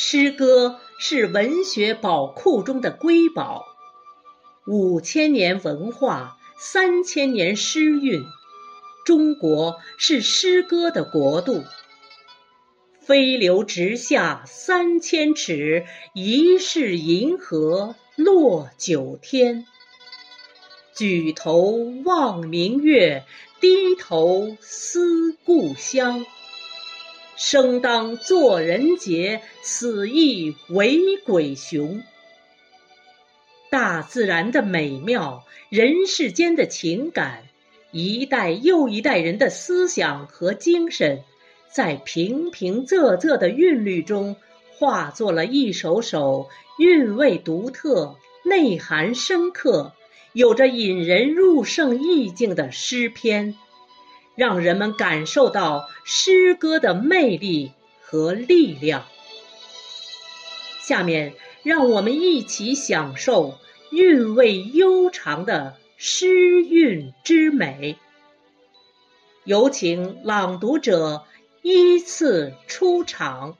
诗歌是文学宝库中的瑰宝，五千年文化，三千年诗韵，中国是诗歌的国度。飞流直下三千尺，疑是银河落九天。举头望明月，低头思故乡。生当作人杰，死亦为鬼雄。大自然的美妙，人世间的情感，一代又一代人的思想和精神，在平平仄仄的韵律中，化作了一首首韵味独特、内涵深刻。有着引人入胜意境的诗篇，让人们感受到诗歌的魅力和力量。下面，让我们一起享受韵味悠长的诗韵之美。有请朗读者依次出场。